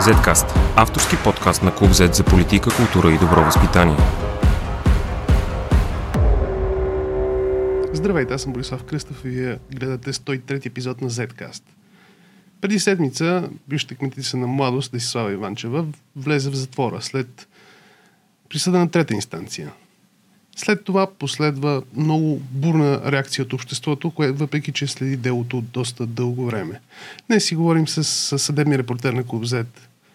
Zcast – авторски подкаст на Клуб Z за политика, култура и добро възпитание. Здравейте, аз съм Борислав Кръстов и вие гледате 103 епизод на Zcast. Преди седмица бившата кметица на младост Десислава Иванчева влезе в затвора след присъда на трета инстанция. След това последва много бурна реакция от обществото, което въпреки, че следи делото от доста дълго време. Днес си говорим с, с съдебния репортер на Клуб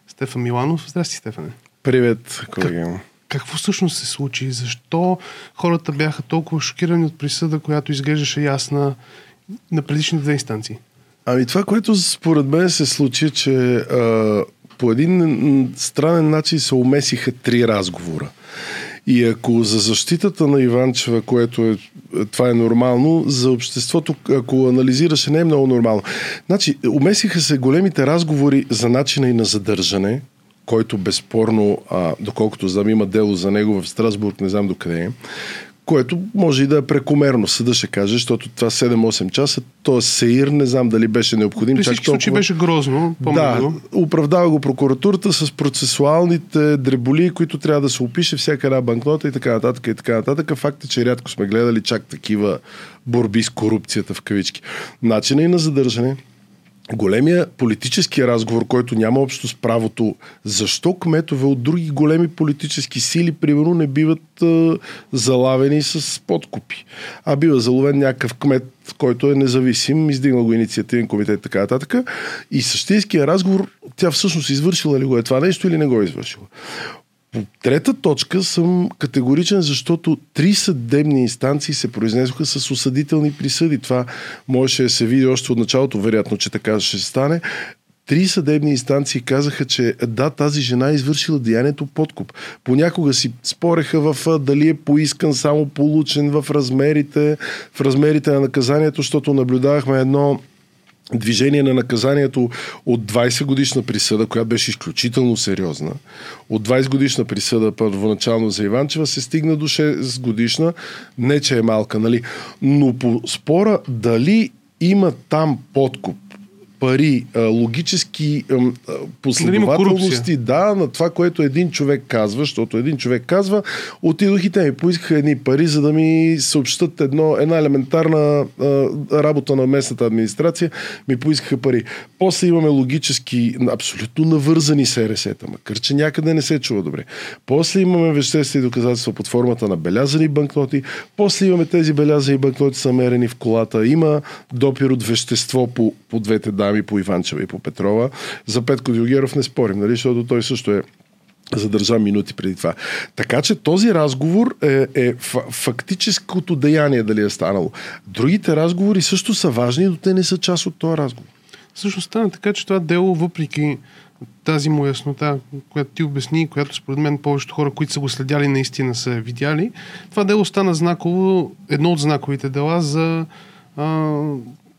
Стефан Миланов. Здрасти, Стефане. Привет, колеги. Как, какво всъщност се случи? Защо хората бяха толкова шокирани от присъда, която изглеждаше ясна на предишните две инстанции? Ами това, което според мен се случи, че а, по един странен начин се умесиха три разговора. И ако за защитата на Иванчева, което е, това е нормално, за обществото, ако анализираше, не е много нормално. Значи, умесиха се големите разговори за начина и на задържане, който безспорно, а, доколкото знам, има дело за него в Страсбург, не знам докъде е което може и да е прекомерно, съда ще каже, защото това 7-8 часа, т.е. Сеир, не знам дали беше необходим. При всички случаи беше грозно. Да, го. оправдава го прокуратурата с процесуалните дреболи, които трябва да се опише всяка една банкнота и така нататък и така нататък. Факт е, че рядко сме гледали чак такива борби с корупцията в кавички. Начина и на задържане, големия политически разговор, който няма общо с правото, защо кметове от други големи политически сили, примерно, не биват а, залавени с подкупи, а бива заловен някакъв кмет, който е независим, издигнал го инициативен комитет, така нататък. И същинския разговор, тя всъщност извършила ли го е това нещо или не го е извършила. Трета точка съм категоричен, защото три съдебни инстанции се произнесоха с осъдителни присъди. Това можеше да се види още от началото, вероятно, че така ще стане. Три съдебни инстанции казаха, че да, тази жена е извършила деянието подкуп. Понякога си спореха в дали е поискан само получен в размерите, в размерите на наказанието, защото наблюдавахме едно движение на наказанието от 20 годишна присъда, която беше изключително сериозна. От 20 годишна присъда първоначално за Иванчева се стигна до 6 годишна. Не, че е малка, нали? Но по спора дали има там подкуп пари, логически последователности, да, на това, което един човек казва, защото един човек казва, отидох и те ми поискаха едни пари, за да ми съобщат едно, една елементарна а, работа на местната администрация, ми поискаха пари. После имаме логически, абсолютно навързани СРС-та, макар че някъде не се чува добре. После имаме веществени доказателства под формата на белязани банкноти, после имаме тези белязани банкноти са мерени в колата, има допир от вещество по, по двете дами и по Иванчева и по Петрова. За Петко Дилгеров не спорим, нали? защото той също е задържа минути преди това. Така че този разговор е, е фактическото деяние дали е станало. Другите разговори също са важни, но те не са част от този разговор. Също стана така, че това дело, въпреки тази му яснота, която ти обясни, която според мен повечето хора, които са го следяли, наистина са видяли, това дело стана знаково, едно от знаковите дела за а,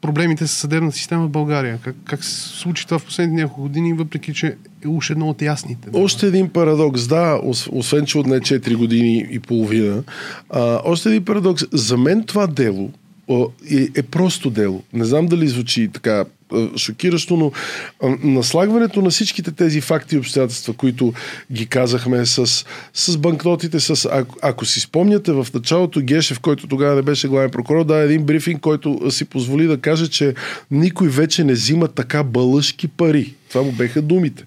проблемите с съдебната система в България? Как, как се случи това в последните няколко години, въпреки че е уж едно от ясните? Да? Още един парадокс, да, освен че отне 4 години и половина. А, още един парадокс. За мен това дело е, е просто дело. Не знам дали звучи така шокиращо, но наслагването на всичките тези факти и обстоятелства, които ги казахме с, с банкнотите, с, ако, ако си спомняте в началото Гешев, който тогава не беше главен прокурор, да един брифинг, който си позволи да каже, че никой вече не взима така бълъжки пари. Това му беха думите.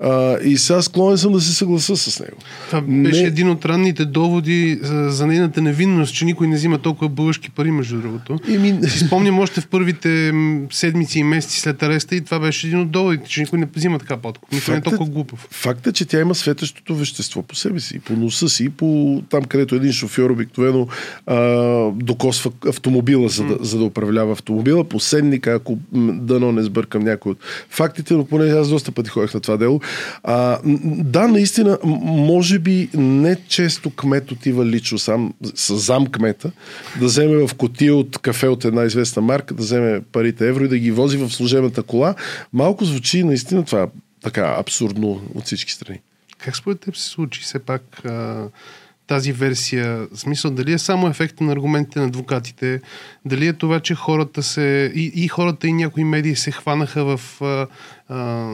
А, и сега склонен съм да се съгласа с него. Това беше не... един от ранните доводи за, за нейната невинност, че никой не взима толкова бълъжки пари, между другото. И ми... Си спомням още в първите седмици и месеци след ареста и това беше един от доводите, че никой не взима така подкуп. Никой не е толкова глупав. Факта, че тя има светещото вещество по себе си, по носа си, по там, където един шофьор обикновено а, докосва автомобила, за да, за да управлява автомобила, по седника, ако дано не сбъркам някой от фактите, но поне аз доста пъти ходех на това дело. А, да, наистина, може би не често кмет отива лично сам, с зам кмета, да вземе в котия от кафе от една известна марка, да вземе парите евро и да ги вози в служебната кола. Малко звучи наистина това така абсурдно от всички страни. Как според теб се случи все пак а, тази версия? В смисъл, дали е само ефекта на аргументите на адвокатите? Дали е това, че хората се... И, и хората, и някои медии се хванаха в а, а,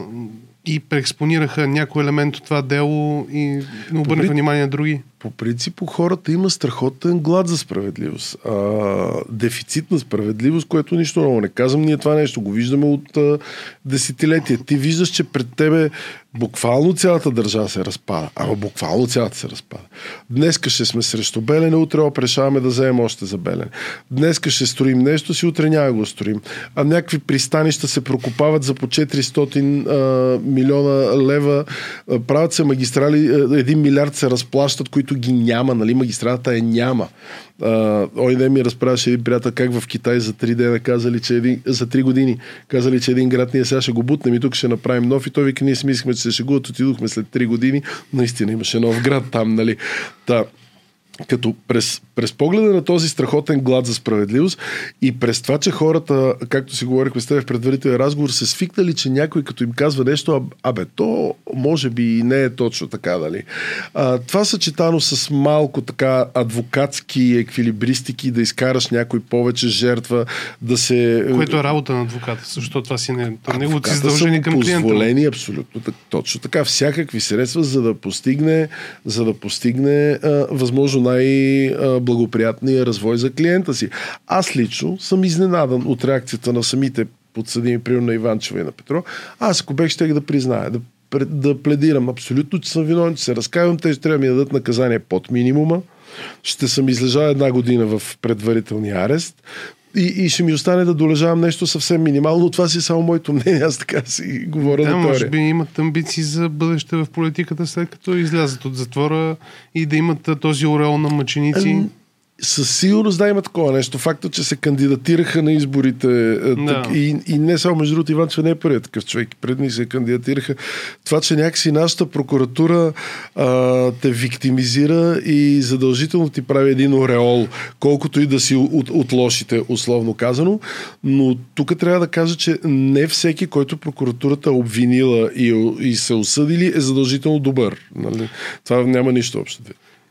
и преекспонираха някой елемент от това дело и обърнаха Добре. внимание на други. По принцип у хората има страхотен глад за справедливост. А, дефицит на справедливост, което нищо ново не казвам. Ние това нещо го виждаме от а, десетилетия. Ти виждаш, че пред тебе буквално цялата държава се разпада. Ама буквално цялата се разпада. Днеска ще сме срещу Белене, утре оп, да вземем още за Белене. Днеска ще строим нещо, си утре няма го строим. А някакви пристанища се прокопават за по 400 а, милиона лева. А, правят се магистрали, а, един милиард се разплащат, които ги няма, нали? Магистралата е няма. А, Ой, ден ми разправяше един приятел как в Китай за 3 дена казали, че един, за 3 години казали, че един град ние сега ще го бутнем и тук ще направим нов и той вика, ние си че се шегуват, отидохме след 3 години, наистина имаше нов град там, нали. Та, като през, през погледа на този страхотен глад за справедливост и през това, че хората, както си говорихме с теб в предварителен разговор, се свикнали, че някой като им казва нещо, а, абе, то може би и не е точно така, дали. А, това съчетано с малко така адвокатски еквилибристики, да изкараш някой повече жертва, да се... Което е работа на адвоката, защото това си не, то неговото си задължение към клиента. Позволени абсолютно точно така. Всякакви средства, за да постигне, за да постигне а, възможно най-благоприятния развой за клиента си. Аз лично съм изненадан от реакцията на самите подсъдими, примерно на Иванчева и на Петро. Аз ако бех, ще да призная, да, да пледирам абсолютно, че съм виновен, че се разкаивам, те ще трябва да ми дадат наказание под минимума. Ще съм излежал една година в предварителния арест. И, и ще ми остане да долежавам нещо съвсем минимално, но това си е само моето мнение, аз така си говоря Да, на може теория. би имат амбиции за бъдеще в политиката, след като излязат от затвора и да имат този ореол на мъченици. Със сигурност да има такова нещо. Факта, че се кандидатираха на изборите е, Да. так, и, и не само между другото Иванчев не е първият такъв човек. Пред ни се кандидатираха. Това, че някакси нашата прокуратура а, те виктимизира и задължително ти прави един ореол, колкото и да си от, от лошите, условно казано. Но тук трябва да кажа, че не всеки, който прокуратурата е обвинила и, и се осъдили, е задължително добър. Нали? Това няма нищо общо.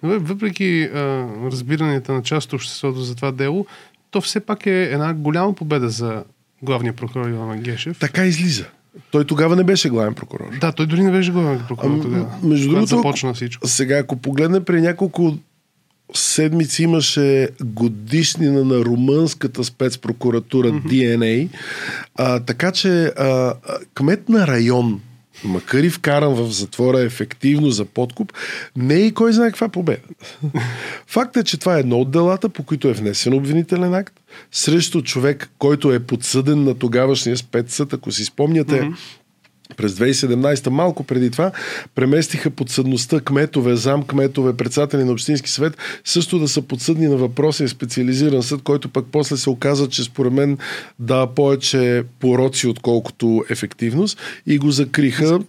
Въпреки а, разбиранията на част от обществото за това дело, то все пак е една голяма победа за главния прокурор Иван Гешев. Така излиза. Той тогава не беше главен прокурор. Да, той дори не беше главен прокурор Ами, тогава. между другото, започна всичко. Сега, ако погледнем при няколко седмици имаше годишнина на румънската спецпрокуратура mm-hmm. DNA, а, така че а, а, кмет на район, макар и вкаран в затвора ефективно за подкуп, не е и кой знае каква победа. Факт е, че това е едно от делата, по които е внесен обвинителен акт срещу човек, който е подсъден на тогавашния спецсъд, ако си спомняте, mm-hmm. През 2017, малко преди това, преместиха подсъдността кметове, зам кметове, председатели на Общински съвет, също да са подсъдни на въпросен специализиран съд, който пък после се оказа, че според мен да повече пороци, отколкото ефективност и го закриха.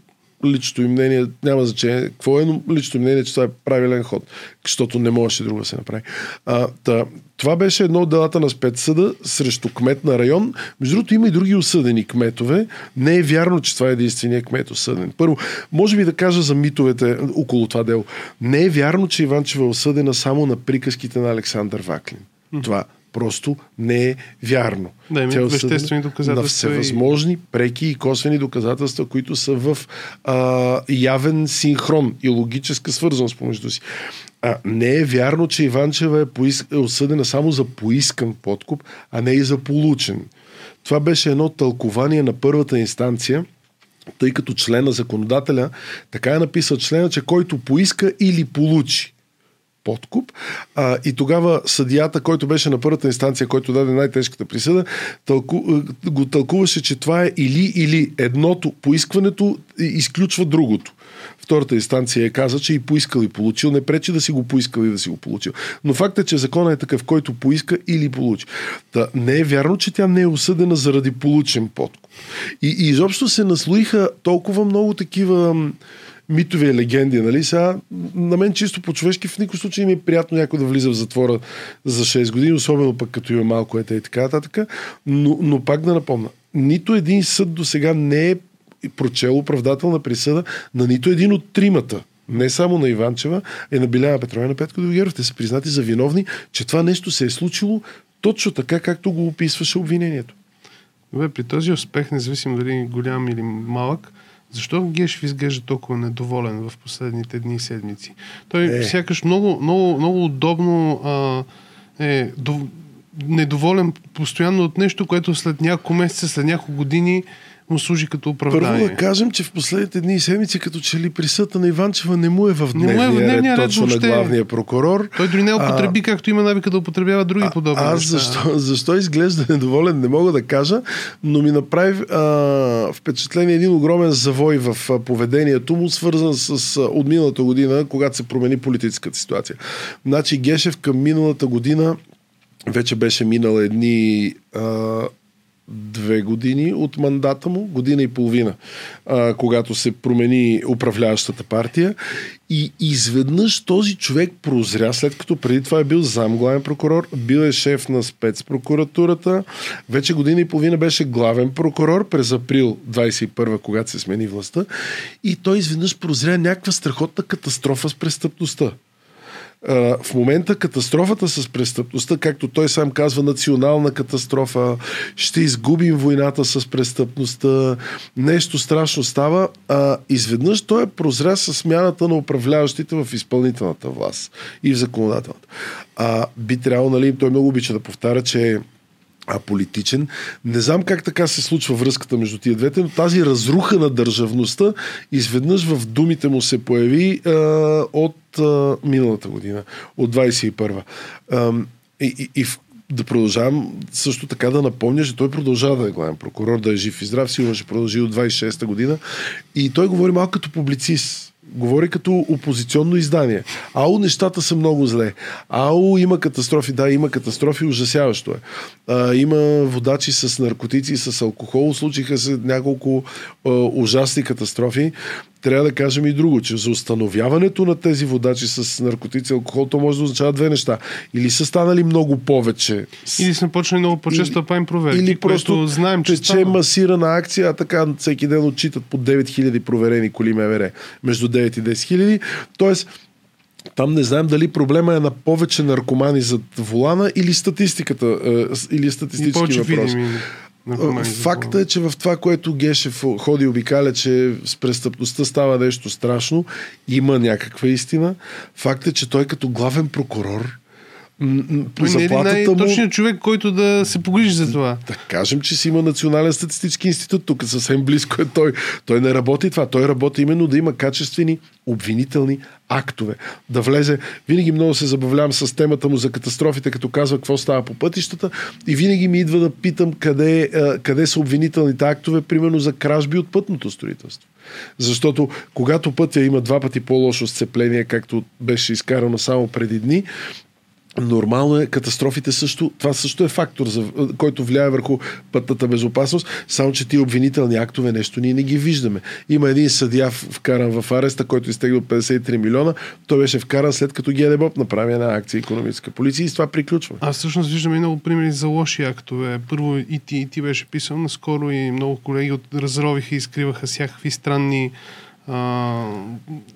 Личното им мнение, няма значение какво е, но личното им мнение, че това е правилен ход, защото не можеше друго да се направи. А, та, това беше едно от делата на спецсъда срещу кмет на район. Между другото, има и други осъдени кметове. Не е вярно, че това е единствения кмет осъден. Първо, може би да кажа за митовете около това дело. Не е вярно, че Иванчева е осъдена само на приказките на Александър Ваклин. Това просто не е вярно. Да, има Тя веществени доказателства На и- всевъзможни преки и косвени доказателства, които са в а, явен синхрон и логическа свързаност помежду си. А, не е вярно, че Иванчева е, поис... е осъдена само за поискан подкуп, а не и за получен. Това беше едно тълкование на първата инстанция, тъй като член на законодателя така е написал члена, че който поиска или получи подкуп. А, и тогава съдията, който беше на първата инстанция, който даде най-тежката присъда, тълку, е, го тълкуваше, че това е или-или едното, поискването и- изключва другото. Втората инстанция е каза, че и поискал и получил, не пречи да си го поискал и да си го получил. Но факт е, че законът е такъв, който поиска или получи. Та, не е вярно, че тя не е осъдена заради получен подкуп. И, и изобщо се наслоиха толкова много такива митови и легенди, нали? Сега, на мен чисто по-човешки в никакъв случай ми е приятно някой да влиза в затвора за 6 години, особено пък като има малко ете и така нататък. Но, но пак да напомня, нито един съд до сега не е прочел оправдателна присъда на нито един от тримата. Не само на Иванчева, и на Биляна Петрова и на Петко Догеров. Те са признати за виновни, че това нещо се е случило точно така, както го описваше обвинението. Добре, при този успех, независимо дали голям или малък, Защо Гешев изглежда толкова недоволен в последните дни и седмици? Той Е. сякаш много, много, много удобно а, е до, недоволен постоянно от нещо, което след няколко месеца, след няколко години му служи като оправдание. Първо да кажем, че в последните дни и седмици, като че ли присъдата на Иванчева не му е в Не му е в дневния, дневния ред, ред точно на въобще. главния прокурор. Той дори не употреби, както има навика да употребява други подобни Аз неща. защо, защо изглежда недоволен, не мога да кажа, но ми направи а, впечатление един огромен завой в а, поведението му, свързан с а, от миналата година, когато се промени политическата ситуация. Значи Гешев към миналата година вече беше минала едни а, две години от мандата му, година и половина, а, когато се промени управляващата партия. И изведнъж този човек прозря, след като преди това е бил зам главен прокурор, бил е шеф на спецпрокуратурата, вече година и половина беше главен прокурор през април 21, когато се смени властта. И той изведнъж прозря някаква страхотна катастрофа с престъпността. В момента катастрофата с престъпността, както той сам казва, национална катастрофа, ще изгубим войната с престъпността, нещо страшно става, а изведнъж той е прозря с смяната на управляващите в изпълнителната власт и в законодателната. А би трябвало, нали, той много обича да повтаря, че аполитичен. Не знам как така се случва връзката между тия двете, но тази разруха на държавността изведнъж в думите му се появи а, от а, миналата година, от 21-а. А, и, и, и да продължавам също така да напомня, че той продължава да е главен прокурор, да е жив и здрав, сигурно ще продължи от 26-та година. И той говори малко като публицист. Говори като опозиционно издание. Ало, нещата са много зле. Ало, има катастрофи. Да, има катастрофи, ужасяващо е. А, има водачи с наркотици, с алкохол. Случиха се няколко а, ужасни катастрофи. Трябва да кажем и друго, че за установяването на тези водачи с наркотици и алкохол, то може да означава две неща. Или са станали много повече. Или сме почнали много по-често да правим проверки, Или просто знаем, че тече става. масирана акция, а така всеки ден отчитат по 9000 проверени коли МВР. Между 9 и 10 хиляди. Тоест, там не знаем дали проблема е на повече наркомани зад волана или статистиката, е, или И статистически въпрос. видими. За Факта е, че в това, което Гешев ходи обикаля, че с престъпността става нещо страшно, има някаква истина. Факт е, че той като главен прокурор Той не е заплатата му... най-точният човек, който да се погрижи за това? Да кажем, че си има Национален статистически институт. Тук съвсем близко е той. Той не работи това. Той работи именно да има качествени обвинителни актове. Да влезе. Винаги много се забавлявам с темата му за катастрофите, като казва какво става по пътищата. И винаги ми идва да питам къде, е, къде са обвинителните актове, примерно за кражби от пътното строителство. Защото когато пътя има два пъти по-лошо сцепление, както беше изкарано само преди дни, Нормално е, катастрофите също, това също е фактор, за, който влияе върху пътната безопасност, само че тия обвинителни актове нещо ние не ги виждаме. Има един съдия вкаран в ареста, който изтегли от 53 милиона, той беше вкаран след като ГДБОП направи една акция економическа полиция и с това приключва. Аз всъщност виждам и много примери за лоши актове. Първо и ти, и ти беше писал наскоро и много колеги от, разровиха и изкриваха всякакви странни а,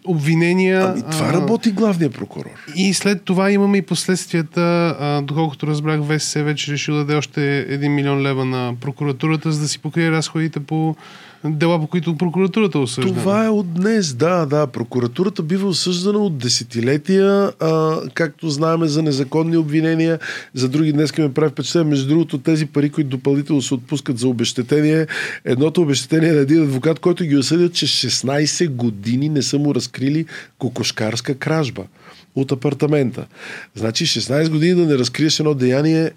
обвинения. Ами това а, работи главния прокурор. И след това имаме и последствията, а, доколкото разбрах, ВСС вече решил да даде още 1 милион лева на прокуратурата, за да си покрие разходите по дела, по които прокуратурата осъжда. Това е от днес, да, да. Прокуратурата бива осъждана от десетилетия, а, както знаем за незаконни обвинения. За други днес ме прави впечатление. Между другото, тези пари, които допълнително се отпускат за обещетение, едното обещетение на един адвокат, който ги осъдят, че 16 години не са му разкрили кокошкарска кражба от апартамента. Значи 16 години да не разкриеш едно деяние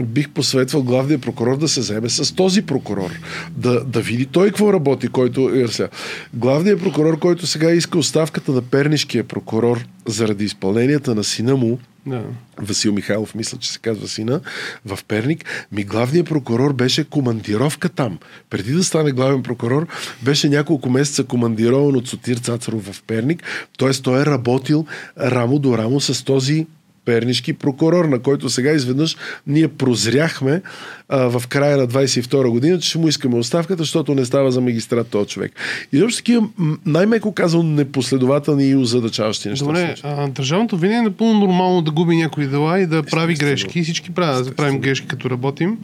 бих посветвал главния прокурор да се заеме с този прокурор. Да, да види той какво работи, който е. Главният прокурор, който сега иска оставката на пернишкия прокурор заради изпълненията на сина му, Да. Васил Михайлов, мисля, че се казва сина, в Перник, ми главният прокурор беше командировка там. Преди да стане главен прокурор, беше няколко месеца командирован от Сотир Цацаров в Перник, т.е. той е работил рамо до рамо с този пернишки прокурор, на който сега изведнъж ние прозряхме а, в края на 22 година, че ще му искаме оставката, защото не става за магистрат този човек. И общо такива, най-меко казвам, непоследователни и озадачаващи неща. Добре, а, държавното винаги е напълно нормално да губи някои дела и да прави Естествено. грешки. Всички правят, да правим грешки като работим.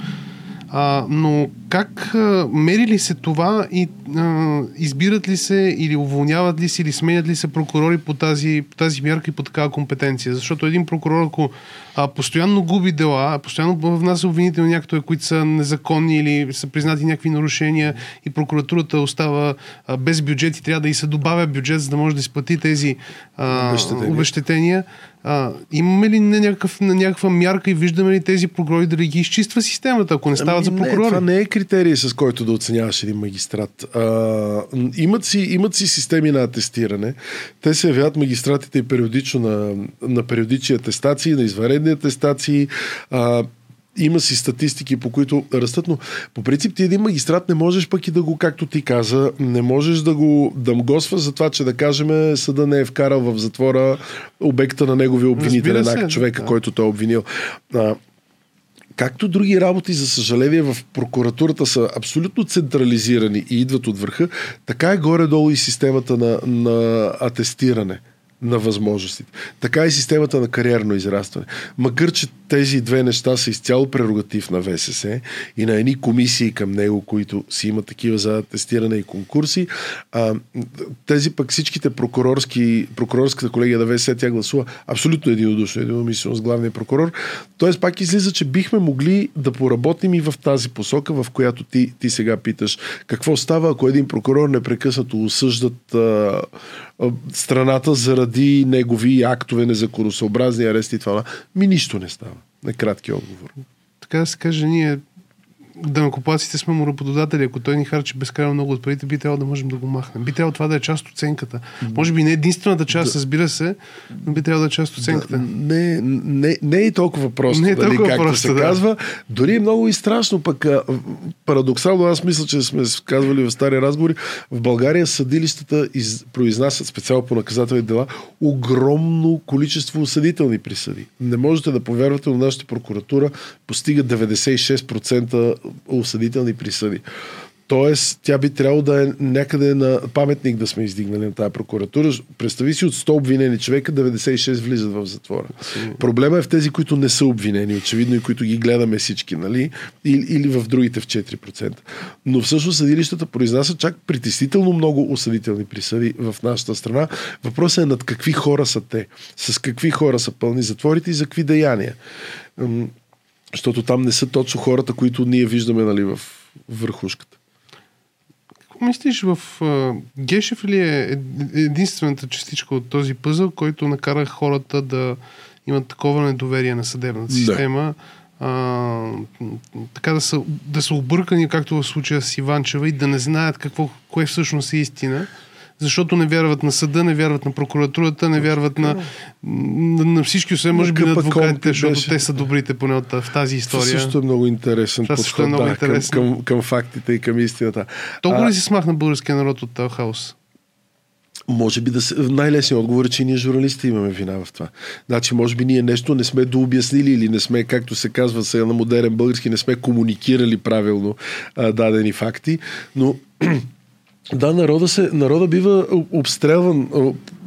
А, но как а, мери ли се това и а, избират ли се или уволняват ли се или сменят ли се прокурори по тази, по тази мярка и по такава компетенция? Защото един прокурор, ако а, постоянно губи дела, постоянно внася обвинителни актове, които са незаконни или са признати някакви нарушения и прокуратурата остава а, без бюджет и трябва да и се добавя бюджет, за да може да изплати тези а, обещетения. А, имаме ли на, някакъв, на някаква мярка и виждаме ли тези прокурори да ги изчиства системата, ако не стават за Ами не, прокурори? това не е критерий, с който да оценяваш един магистрат. А, имат, си, имат си системи на атестиране. Те се явяват магистратите и периодично на, на периодични атестации, на изваредни атестации. А, има си статистики, по които растат, но по принцип ти един магистрат не можеш пък и да го, както ти каза, не можеш да го дамгосва за това, че да кажем съда не е вкарал в затвора обекта на неговия обвинителен акт, човека, да. който той е обвинил. А, както други работи, за съжаление, в прокуратурата са абсолютно централизирани и идват от върха, така е горе-долу и системата на, на атестиране на възможностите. Така и системата на кариерно израстване. Макар, че тези две неща са изцяло прерогатив на ВСС и на едни комисии към него, които си имат такива за атестиране и конкурси, а, тези пък всичките прокурорски, прокурорската колегия на ВСС, тя гласува абсолютно единодушно, единомислено с главния прокурор. Тоест пак излиза, че бихме могли да поработим и в тази посока, в която ти, ти сега питаш. Какво става, ако един прокурор непрекъснато осъждат а, страната заради негови актове, незаконосъобразни арести и това? Ми нищо не става. На кратки отговор. така да се каже, ние данакоплаците сме му работодатели. Ако той ни харчи безкрайно много от парите, би трябвало да можем да го махнем. Би трябвало това да е част от оценката. Може би не единствената част, разбира се, но би трябвало да е част от оценката. Не, не, не е толкова просто, Не е дали, толкова както просто, се да. казва. Дори е много и страшно. Пък а, парадоксално, аз мисля, че сме казвали в стари разговори, в България съдилищата из, произнасят специално по наказателни дела огромно количество осъдителни присъди. Не можете да повярвате, но нашата прокуратура постига 96% осъдителни присъди. Тоест, тя би трябвало да е някъде на паметник да сме издигнали на тази прокуратура. Представи си от 100 обвинени човека, 96 влизат в затвора. Проблема е в тези, които не са обвинени, очевидно, и които ги гледаме всички, нали? Или, или в другите в 4%. Но всъщност съдилищата произнасят чак притеснително много осъдителни присъди в нашата страна. Въпросът е над какви хора са те, с какви хора са пълни затворите и за какви деяния. Защото там не са точно хората, които ние виждаме нали, в върхушката. Какво мислиш в а, Гешев ли е ед- единствената частичка от този пъзъл, който накара хората да имат такова недоверие на съдебната Да. система? А, м, така да са, да са объркани, както в случая с Иванчева, и да не знаят какво, кое всъщност е истина, защото не вярват на съда, не вярват на прокуратурата, не вярват на, на, на всички, освен може би на адвокатите, защото беше. те са добрите поне от, в тази Това история. също е много интересен Това е подход много да, интересно. Към, към, към фактите и към истината. Толкова А, ли се смахна българския народ от този хаос? Може би да се... Най-лесният отговор е, че ние журналисти имаме вина в това. Значи, може би ние нещо не сме дообяснили или не сме, както се казва сега на модерен български, не сме комуникирали правилно а, дадени факти, но да, народа, се, народа бива обстрелван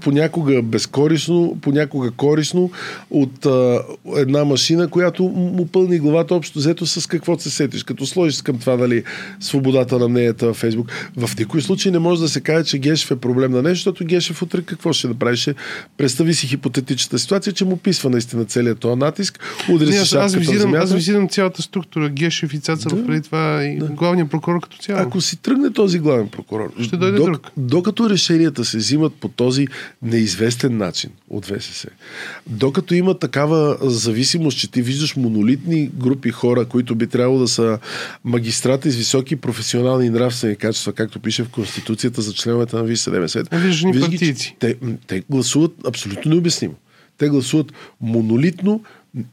понякога безкорисно, понякога корисно от а, една машина, която му пълни главата общо взето с какво се сетиш. Като сложиш към това, дали свободата на мненията във Фейсбук. В никой случай не може да се каже, че Гешев е проблем на нещо, защото Гешев утре какво ще направи? Ще представи си хипотетичната ситуация, че му писва наистина целият този натиск, удари аз, аз, визирам, аз визирам цялата структура. Гешев и Цацаров Да, преди това и главния прокурор като цяло. Ако си тръгне този главен прокурор, Ще дойде друг. докато решенията се взимат по този неизвестен начин от ВСС, докато има такава зависимост, че ти виждаш монолитни групи хора, които би трябвало да са магистрати с високи професионални и нравствени качества, както пише в Конституцията за членовете на Висш съдебен съвет. А виждаш ни виждаш ги, че партийци. Те, те гласуват абсолютно необяснимо. Те гласуват монолитно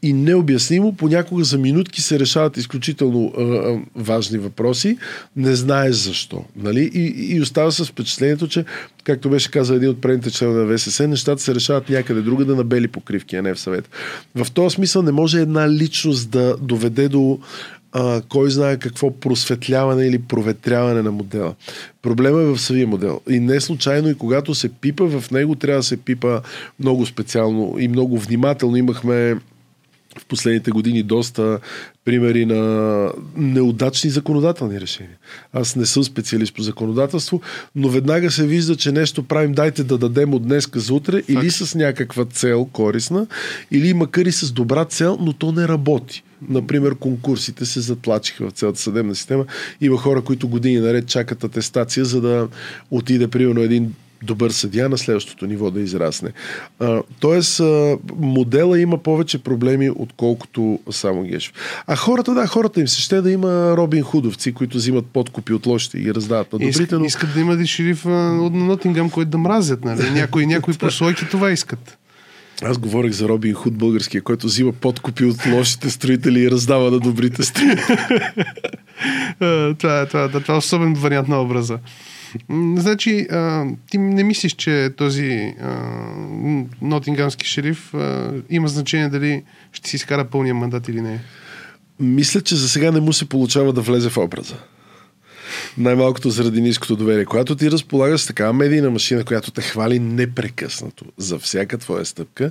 и необяснимо. Понякога за минутки се решават изключително а, а, важни въпроси. Не знаеш защо. Нали? И, и остава с впечатлението, че, както беше казал един от предните членове на ВСС, нещата се решават някъде друга да на бели покривки, а не в съвет. В този смисъл не може една личност да доведе до а, кой знае какво просветляване или проветряване на модела. Проблема е в самия модел. И не случайно и когато се пипа в него, трябва да се пипа много специално и много внимателно. Имахме в последните години доста примери на неудачни законодателни решения. Аз не съм специалист по законодателство, но веднага се вижда, че нещо правим, дайте да дадем от днес за утре, Факт. или с някаква цел корисна, или макар и с добра цел, но то не работи. Например, конкурсите се затлачиха в цялата съдебна система. Има хора, които години наред чакат атестация, за да отиде, примерно, един добър съдия на следващото ниво да израсне. А, тоест, а, модела има повече проблеми, отколкото само Гешев. А хората, да, хората им се ще да има Робин Худовци, които взимат подкупи от лошите и ги раздават на добрите. Искат, но... искат да има и шериф от Нотингам, който да мразят. Нали? Някои, някои прослойки това искат. Аз говорих за Робин Худ българския, който взима подкупи от лошите строители и раздава на добрите строители. това, е, това, това е особен вариант на образа. Значи, а, ти не мислиш, че този а, нотингамски шериф а, има значение дали ще си изкара пълния мандат или не? Мисля, че за сега не му се получава да влезе в образа най-малкото заради ниското доверие. Когато ти разполагаш с такава медийна машина, която те хвали непрекъснато за всяка твоя стъпка,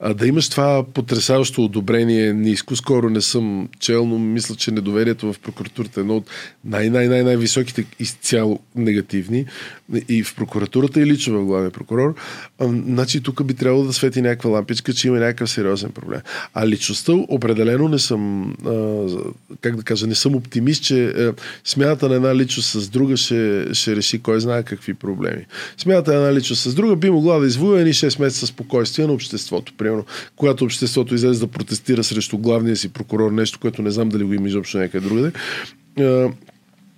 а да имаш това потрясаващо одобрение ниско, скоро не съм чел, но мисля, че недоверието в прокуратурата е едно от най-най-най-най-високите изцяло негативни и в прокуратурата и лично в главния прокурор. Значи тук би трябвало да свети някаква лампичка, че има някакъв сериозен проблем. А личността определено не съм, как да кажа, не съм оптимист, че а, смяната на една личност с друга ще, ще реши кой знае какви проблеми. Смята една личност с друга би могла да извоюва едни 6 месеца спокойствие на обществото. Примерно, когато обществото излезе да протестира срещу главния си прокурор, нещо, което не знам дали го има изобщо някъде другаде,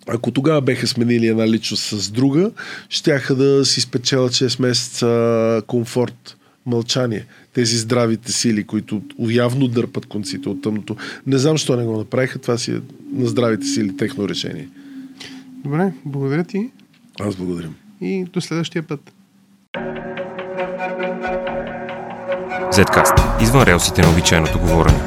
ако тогава беха сменили една личност с друга, щяха да си спечелят 6 месеца комфорт, мълчание. Тези здравите сили, които явно дърпат конците от тъмното. Не знам, защо не го направиха. Това си е на здравите сили техно решение. Добре, благодаря ти. Аз благодарим. И до следващия път. Zcast. Извън релсите на обичайното говорене.